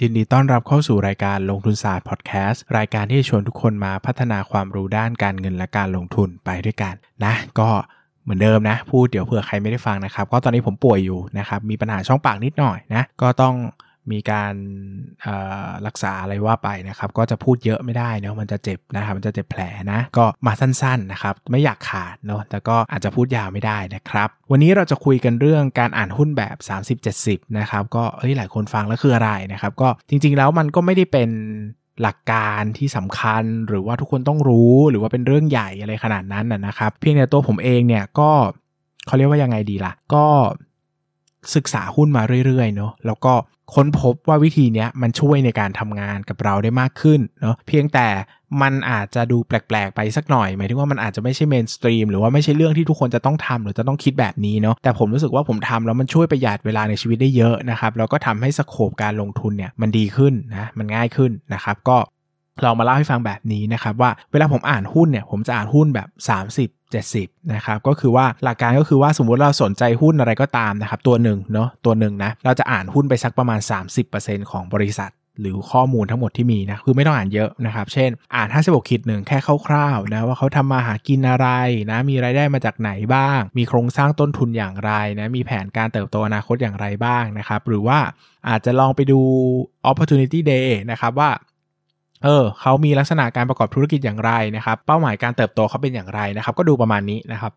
ยินดีต้อนรับเข้าสู่รายการลงทุนศาสตร์พอดแคสต์รายการที่จะชวนทุกคนมาพัฒนาความรู้ด้านการเงินและการลงทุนไปด้วยกันนะ ก็เหมือนเดิมนะพูดเดี๋ยวเผื่อใครไม่ได้ฟังนะครับ ก็ตอนนี้ผมป่วยอยู่นะครับมีปัญหาช่องปากนิดหน่อยนะก็ต้อง มีการรักษาอะไรว่าไปนะครับ ก็จะพูดเยอะไม่ได้เนาะมันจะเจ็บนะครับมันจะเจ็บแผลนะ ก็มาสั้นๆนะครับ ไม่อยากขาดเนาะแต่ก็อาจจะพูดยาวไม่ได้นะครับ วันนี้เราจะคุยกันเรื่องการอ่านหุ้นแบบ 30-70 นะครับ ก็เฮ้ยหลายคนฟังแล้วคืออะไรนะครับ ก็จริงๆแล้วมันก็ไม่ได้เป็นหลักการที่สำคัญหรือว่าทุกคนต้องรู้หรือว่าเป็นเรื่องใหญ่อะไรขนาดนั้นนะครับ เพียงแต่ตัวผมเองเนี่ยก็เขาเรียกว่ายังไงดีล่ะ ก็ ศึกษาหุ้นมาเรื่อยๆเนาะแล้วก็ค้นพบว่าวิธีนี้มันช่วยในการทำงานกับเราได้มากขึ้นเนาะเพียงแต่มันอาจจะดูแปลกๆ ไปสักหน่อย หมายถึงว่ามันอาจจะไม่ใช่เมนสตรีมหรือว่าไม่ใช่เรื่องที่ทุกคนจะต้องทำหรือจะต้องคิดแบบนี้เนาะแต่ผมรู้สึกว่าผมทำแล้วมันช่วยประหยัดเวลาในชีวิตได้เยอะนะครับแล้วก็ทำให้สโคปการลงทุนเนี่ยมันดีขึ้นนะมันง่ายขึ้นนะครับก็ เรามาเล่าให้ฟังแบบนี้นะครับว่าเวลาผมอ่านหุ้นเนี่ยผมจะอ่านหุ้นแบบ 30 70นะครับก็คือว่าหลักการก็คือว่าสมมุติเราสนใจหุ้นอะไรก็ตามนะครับตัวหนึ่งเนาะตัวหนึ่งนะเราจะอ่านหุ้นไปสักประมาณ 30%ของบริษัทหรือข้อมูลทั้งหมดที่มีนะคือไม่ต้องอ่านเยอะนะครับ เช่น อ่าน56คิดหนึ่งแค่คร่าวๆนะว่าเขาทำมาหากินอะไรนะมีรายได้มาจากไหนบ้าง มีโครงสร้างต้นทุนอย่างไรนะมีแผนการเติบโตอนาคตอย่างไรบ้างนะครับ หรือว่าอาจจะลองไปดู opportunity day นะครับว่า เออเขามีลักษณะการประกอบธุรกิจอย่างไรนะครับ เป้าหมายการเติบโตเขาเป็นอย่างไรนะครับ ก็ดูประมาณนี้นะครับ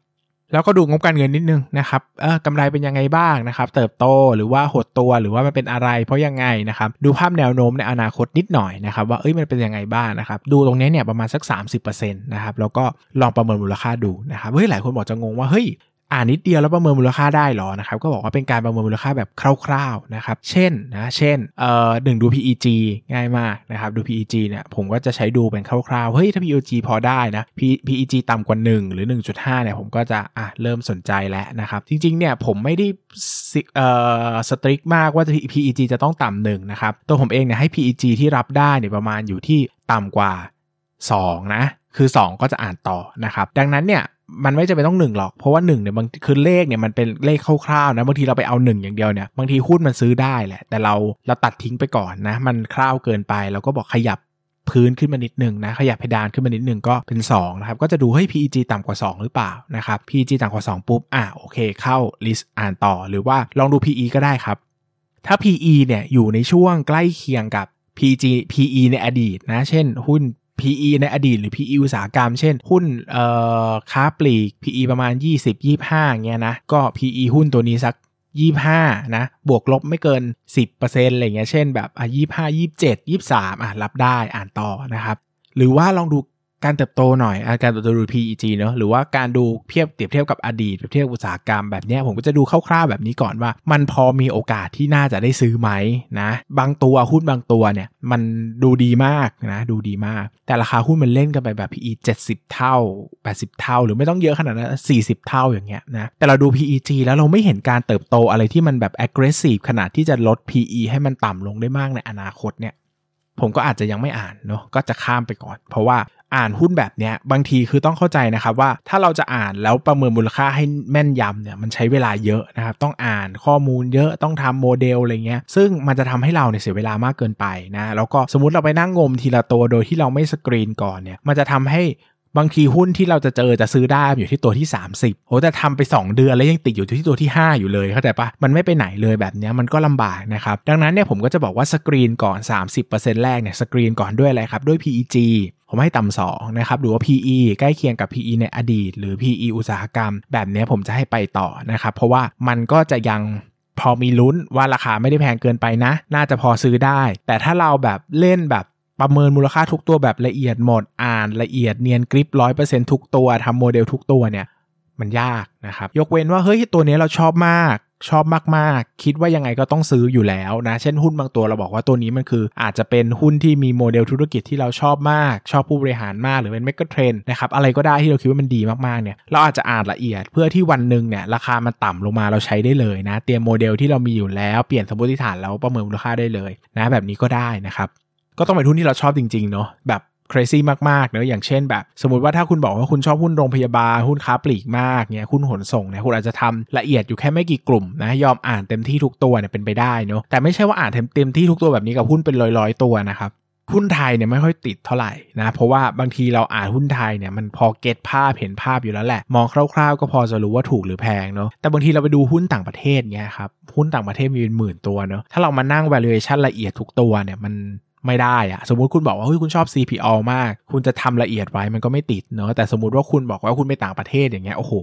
แล้วก็ดูงบการเงินนิดนึงนะครับเออกำไรเป็นยังไงบ้างนะครับ เติบโตหรือว่าหดตัวหรือว่ามันเป็นอะไร เพราะยังไงนะครับ ดูภาพแนวโน้มในอนาคตนิดหน่อยนะครับ ว่าเอ้ยมันเป็นยังไงบ้างนะครับ ดูตรงนี้เนี่ยประมาณสัก 30%นะครับแล้วก็ลองประเมินมูลค่าดูนะครับเฮ้ยหลายคนบอกจะงงว่าเฮ้ย อ่านนิดเดียวแล้วประเมินมูลค่าได้หรอนะครับก็บอกว่าเป็นการประเมินมูลค่าแบบคร่าวๆนะครับเช่นนะเช่นเอ่อหนึ่งดู PEG ง่ายมากนะครับดู PEG เนี่ยผมก็จะใช้ดูเป็นคร่าวๆเฮ้ยถ้า PEG พอได้นะ PEG ต่ำกว่า 1 หรือ 1.5เนี่ยผมก็จะอะเริ่มสนใจแล้วนะครับจริงๆเนี่ยผมไม่ได้เอ่อสตริกมากว่า PEG จะต้องต่ำหนึ่งนะครับตัวผมเองเนี่ยให้ PEG ที่รับได้เนี่ยประมาณอยู่ที่ต่ำกว่า2นะคือ 2 ก็จะอ่านต่อนะครับดังนั้นเนี่ย มันไม่จะเป็นต้องหนึ่งหรอก เพราะว่าหนึ่งเนี่ยบางคือเลขเนี่ยมันเป็นเลขคร่าวๆนะบางทีเราไปเอาหนึ่งอย่างเดียวเนี่ยบางทีหุ้นมันซื้อได้แหละ แต่เราเราตัดทิ้งไปก่อนนะ มันคร่าวเกินไปเราก็บอกขยับพื้นขึ้นมานิดหนึ่งนะขยับเพดานขึ้นมานิดหนึ่งก็เป็น2นะครับก็จะดูให้ PEG ต่ำกว่า 2 หรือเปล่านะครับ PEG ต่ำกว่า 2 ปุ๊บอะโอเคเข้าลิสต์อ่านต่อ หรือว่าลองดู PE ก็ได้ครับ ถ้า PE เนี่ยอยู่ในช่วงใกล้เคียงกับ PG PE ในอดีตนะ เช่นหุ้น PE ในอดีตหรือ PE อุตสาหกรรม เช่น หุ้นเอ่อค้าปลีก PE ประมาณ 20 25เงี้ยนะ ก็ PE หุ้นตัวนี้สัก25นะ บวกลบไม่เกิน 10%อะไรเงี้ย เช่นแบบอะ25 27 23อะรับได้อ่านต่อนะครับ หรือว่าลองดู การเติบโตหน่อยอาการเติบโตดู PEG เนอะหรือว่าการดูเทียบเปรียบเทียบกับอดีตเปรียบเทียบอุตสาหกรรมแบบนี้ผมก็จะดูคร่าวๆแบบนี้ก่อนว่า มันพอมีโอกาสที่น่าจะได้ซื้อไหมนะบางตัวหุ้นบางตัวเนี่ยมันดูดีมากนะดูดีมาก แต่ราคาหุ้นมันเล่นกันไปแบบ PE 70 เท่า 80 เท่า หรือไม่ต้องเยอะขนาดนั้น40 เท่าอย่างเงี้ยนะแต่เราดู PEG แล้วเราไม่เห็นการเติบโตอะไรที่มันแบบ aggressive ขนาดที่จะลด PE ให้มันต่ำลงได้มากในอนาคตเนี่ยผมก็อาจจะยังไม่อ่านเนาะก็จะข้ามไปก่อน เพราะว่า อ่านหุ้นแบบเนี้ยบางทีคือต้องเข้าใจนะครับว่าถ้าเราจะอ่านแล้วประเมินมูลค่าให้แม่นยำเนี่ยมันใช้เวลาเยอะนะครับต้องอ่านข้อมูลเยอะต้องทำโมเดลอะไรเงี้ยซึ่งมันจะทำให้เราเนี่ยเสียเวลามากเกินไปนะแล้วก็สมมติเราไปนั่งงมทีละตัวโดยที่เราไม่สกรีนก่อนเนี่ยมันจะทำให้ บางทีหุ้นที่เราจะเจอจะซื้อได้อยู่ที่ตัวที่ 30โอ้แต่ทำไป 2 เดือนแล้วยังติดอยู่ที่ตัวที่ 5 อยู่เลยเข้าใจปะมันไม่ไปไหนเลยแบบนี้มันก็ลำบากนะครับดังนั้นเนี่ยผมก็จะบอกว่าสกรีนก่อน 30%แรกเนี่ยสกรีนก่อนด้วยอะไรครับด้วย PEG ผมให้ต่ำสองนะครับหรือว่า PE ใกล้เคียงกับ PE ในอดีต หรือ PE อุตสาหกรรม แบบนี้ผมจะให้ไปต่อนะครับเพราะว่ามันก็จะยังพอมีลุ้นว่าราคาไม่ได้แพงเกินไปนะ น่าจะพอซื้อได้ แต่ถ้าเราแบบเล่นแบบ ประเมินมูลค่าทุกตัวแบบละเอียดหมดอ่านละเอียดเนียนกริบร้อยเปอร์เซ็นต์ทุกตัวทำโมเดลทุกตัวเนี่ยมันยากนะครับ ยกเว้นว่าเฮ้ยตัวนี้เราชอบมากชอบมากๆ คิดว่ายังไงก็ต้องซื้ออยู่แล้วนะ เช่นหุ้นบางตัวเราบอกว่าตัวนี้มันคือ อาจจะเป็นหุ้นที่มีโมเดลธุรกิจที่เราชอบมาก ชอบผู้บริหารมากหรือเป็น megatrend นะครับ อะไรก็ได้ที่เราคิดว่ามันดีมากๆ เนี่ย เราอาจจะอ่านละเอียดเพื่อที่วันหนึ่งเนี่ยราคามันต่ำลงมาเราใช้ได้เลยนะ เตรียมโมเดลที่เรามีอยู่แล้วเปลี่ยนสมมติฐานแล้วประเมินมูลค่าได้เลยนะแบบนี้ก็ได้นะครับ ก็ต้องเป็นหุ้นที่เราชอบจริงๆเนาะแบบ crazy มากๆเนอะอย่างเช่นแบบ สมมติว่าถ้าคุณบอกว่าคุณชอบหุ้นโรงพยาบาลหุ้นค้าปลีกมากเนี่ยหุ้นขนส่งเนี่ยคุณอาจจะทำละเอียดอยู่แค่ไม่กี่กลุ่มนะยอมอ่านเต็มที่ทุกตัวเนี่ยเป็นไปได้เนาะแต่ไม่ใช่ว่าอ่านเต็มที่ทุกตัวแบบนี้กับหุ้นเป็นร้อยๆตัวนะครับหุ้นไทยเนี่ยไม่ค่อยติดเท่าไหร่นะเพราะว่าบางทีเราอ่านหุ้นไทยเนี่ยมันพอเก็ตภาพเห็นภาพอยู่แล้วแหละ มองคร่าวๆ ก็พอจะรู้ว่าถูกหรือแพงเนาะแต่บางทีเราไปดูหุ้นต่างประเทศเนี่ยครับหุ้นต่างประเทศมีเป็นหมื่นตัวเนาะถ้าเรามานั่ง valuation ละเอียดทุกตัวเนี่ยมัน ไม่ได้อะสมมุติคุณบอกว่าเฮ้ยคุณชอบ CPO มาก คุณจะทำละเอียดไว้มันก็ไม่ติดเนอะแต่สมมติว่าคุณบอกว่าคุณไปต่างประเทศอย่างเงี้ยโอ้โห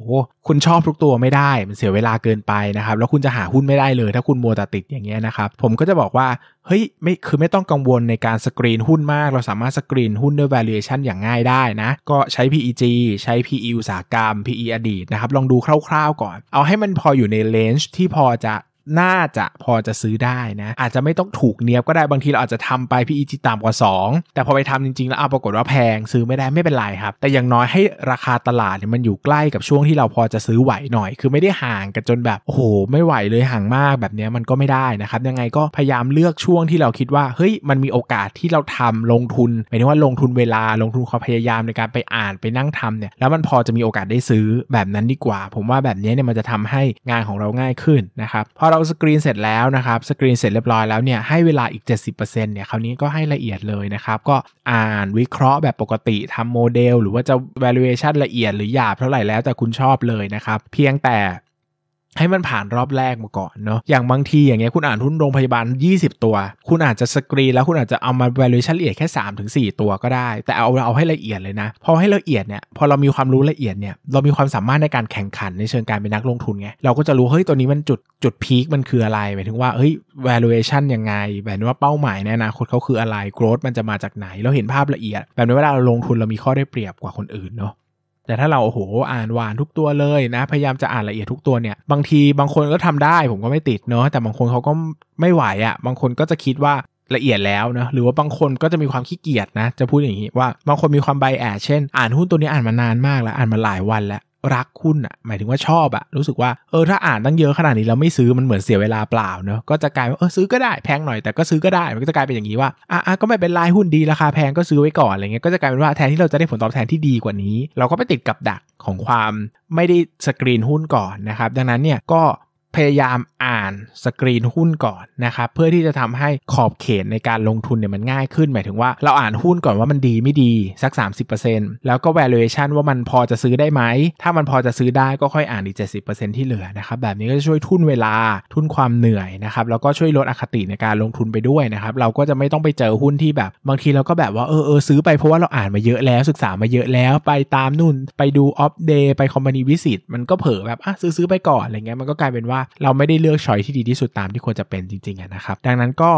คุณชอบทุกตัวไม่ได้มันเสียเวลาเกินไปนะครับแล้วคุณจะหาหุ้นไม่ได้เลย ถ้าคุณมัวแต่ติดอย่างเงี้ยนะครับผมก็จะบอกว่าเฮ้ยไม่คือไม่ต้องกังวลในการสกรีนหุ้นมาก เราสามารถสกรีนหุ้นด้วย valuation อย่างง่ายได้นะ ก็ใช้ PEG ใช้ PE อุตสาหกรรม PE อดีตนะครับลองดูคร่าวๆก่อน เอาให้มันพออยู่ในเลนจ์ที่พอจะ น่าจะพอจะซื้อได้นะ อาจจะไม่ต้องถูกเนียบก็ได้บางทีเราอาจจะทำไป PE ที่ต่ำกว่า 2 แต่พอไปทำจริงๆ แล้วเอาปรากฏว่าแพงซื้อไม่ได้ไม่เป็นไรครับ แต่อย่างน้อยให้ราคาตลาดเนี่ยมันอยู่ใกล้กับช่วงที่เราพอจะซื้อไหวหน่อย คือไม่ได้ห่างกันจนแบบโอ้โหไม่ไหวเลยห่างมากแบบนี้มันก็ไม่ได้นะครับยังไงก็พยายามเลือกช่วงที่เราคิดว่าเฮ้ยมันมีโอกาสที่เราทำลงทุนหมายถึงว่าลงทุนเวลาลงทุนความพยายามในการไปอ่านไปนั่งทำเนี่ยแล้วมันพอจะมีโอกาสได้ซื้อแบบนั้นดีกว่า ผมว่าแบบนี้เนี่ยมันจะทำให้งานของเราง่ายขึ้นนะครับพอเราสกรีนเสร็จแล้วนะครับสกรีนเสร็จเรียบร้อยแล้วเนี่ยให้เวลาอีก 70%เนี่ยคราวนี้ก็ให้ละเอียดเลยนะครับ ก็อ่านวิเคราะห์แบบปกติทำโมเดล หรือว่าจะ valuation ละเอียดหรือหยาบเท่าไหร่แล้วแต่คุณชอบเลยนะครับ เพียงแต่ ให้มันผ่านรอบแรกมาก่อนเนาะอย่างบางทีอย่างเงี้ยคุณอ่านหุ้นโรงพยาบาล 20 ตัว คุณอาจจะสกรีนแล้วคุณอาจจะเอามา valuation ละเอียดแค่3ถึง4ตัวก็ได้ แต่เอาเอาให้ละเอียดเลยนะ พอให้ละเอียดเนี่ยพอเรามีความรู้ละเอียดเนี่ยเรามีความสามารถในการแข่งขันในเชิงการเป็นนักลงทุนไงเราก็จะรู้เฮ้ยตัวนี้มันจุดจุดพีคมันคืออะไรหมายถึงว่าเฮ้ย valuation ยังไงแบบว่าเป้าหมายในอนาคตเขาคืออะไร growth มันจะมาจากไหนเราเห็นภาพละเอียด แบบนี้เวลาเราลงทุนเรามีข้อได้เปรียบกว่าคนอื่นเนาะ แต่ถ้าเราโอ้โหอ่านหวานทุกตัวเลยนะ พยายามจะอ่านละเอียดทุกตัวเนี่ย บางทีบางคนก็ทำได้ผมก็ไม่ติดเนาะแต่บางคนเขาก็ไม่ไหวอะ่ะ บางคนก็จะคิดว่าละเอียดแล้วนะหรือว่าบางคนก็จะมีความขี้เกียจนะ จะพูดอย่างนี้ว่าบางคนมีความใบแอดเช่น อ่านหุ้นตัวนี้อ่านมานานมากแล้วอ่านมาหลายวันแล้ว รักหุ้นอะหมายถึงว่าชอบอะรู้สึกว่าเออถ้าอ่านตั้งเยอะขนาดนี้เราไม่ซื้อมันเหมือนเสียเวลาเปล่าเนอะก็จะกลายเป็นเออซื้อก็ได้แพงหน่อยแต่ก็ซื้อก็ได้มันก็จะกลายเป็นอย่างนี้ว่าอะก็ไม่เป็นไรหุ้นดีราคาแพงก็ซื้อไว้ก่อนอะไรเงี้ยก็จะกลายเป็นว่าแทนที่เราจะได้ผลตอบแทนที่ดีกว่านี้ เราก็ไปติดกับดักของความไม่ได้สกรีนหุ้นก่อนนะครับดังนั้นเนี่ยก็ พยายามอ่านสกรีนหุ้นก่อนนะครับเพื่อที่จะทำให้ขอบเขตในการลงทุนเนี่ยมันง่ายขึ้น หมายถึงว่าเราอ่านหุ้นก่อนว่ามันดีไม่ดีสัก 30%แล้วก็ valuation ว่ามันพอจะซื้อได้ไหม ถ้ามันพอจะซื้อได้ก็ค่อยอ่านอีก 70%ที่เหลือนะครับแบบนี้ก็จะช่วยทุนเวลาทุนความเหนื่อยนะครับแล้วก็ช่วยลดอคติในการลงทุนไปด้วยนะครับเราก็จะไม่ต้องไปเจอหุ้นที่แบบบางทีเราก็แบบว่าเออเออซื้อไปเพราะว่าเราอ่านมาเยอะแล้วศึกษามาเยอะแล้วไปตามนู่น ไปดูออฟเดย์ไปคอมพานีวิสิตมันก็เผลอแบบอะซื้อซื้อไปก่อนอะไรเงี้ยมันก็กลายเป็นว่าเราไม่ได้เลือกช้อยที่ดีที่สุดตามที่ควรจะเป็นจริงๆนะครับ ดังนั้นก็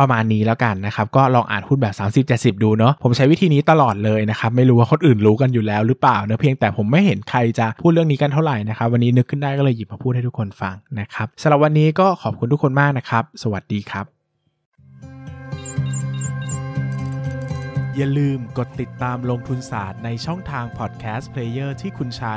ประมาณนี้แล้วกันนะครับ ก็ลองอ่านหุ้นแบบ 30 70 ดูเนาะผมใช้วิธีนี้ตลอดเลยนะครับ ไม่รู้ว่าคนอื่นรู้กันอยู่แล้วหรือเปล่าเนะเพียงแต่ผมไม่เห็นใครจะพูดเรื่องนี้กันเท่าไหร่นะครับ วันนี้นึกขึ้นได้ก็เลยหยิบมาพูดให้ทุกคนฟังนะครับสำหรับวันนี้ก็ขอบคุณทุกคนมากนะครับ สวัสดีครับ อย่าลืมกดติดตามลงทุนศาสตร์ในช่องทางพอดแคสต์เพลเยอร์ที่คุณใช้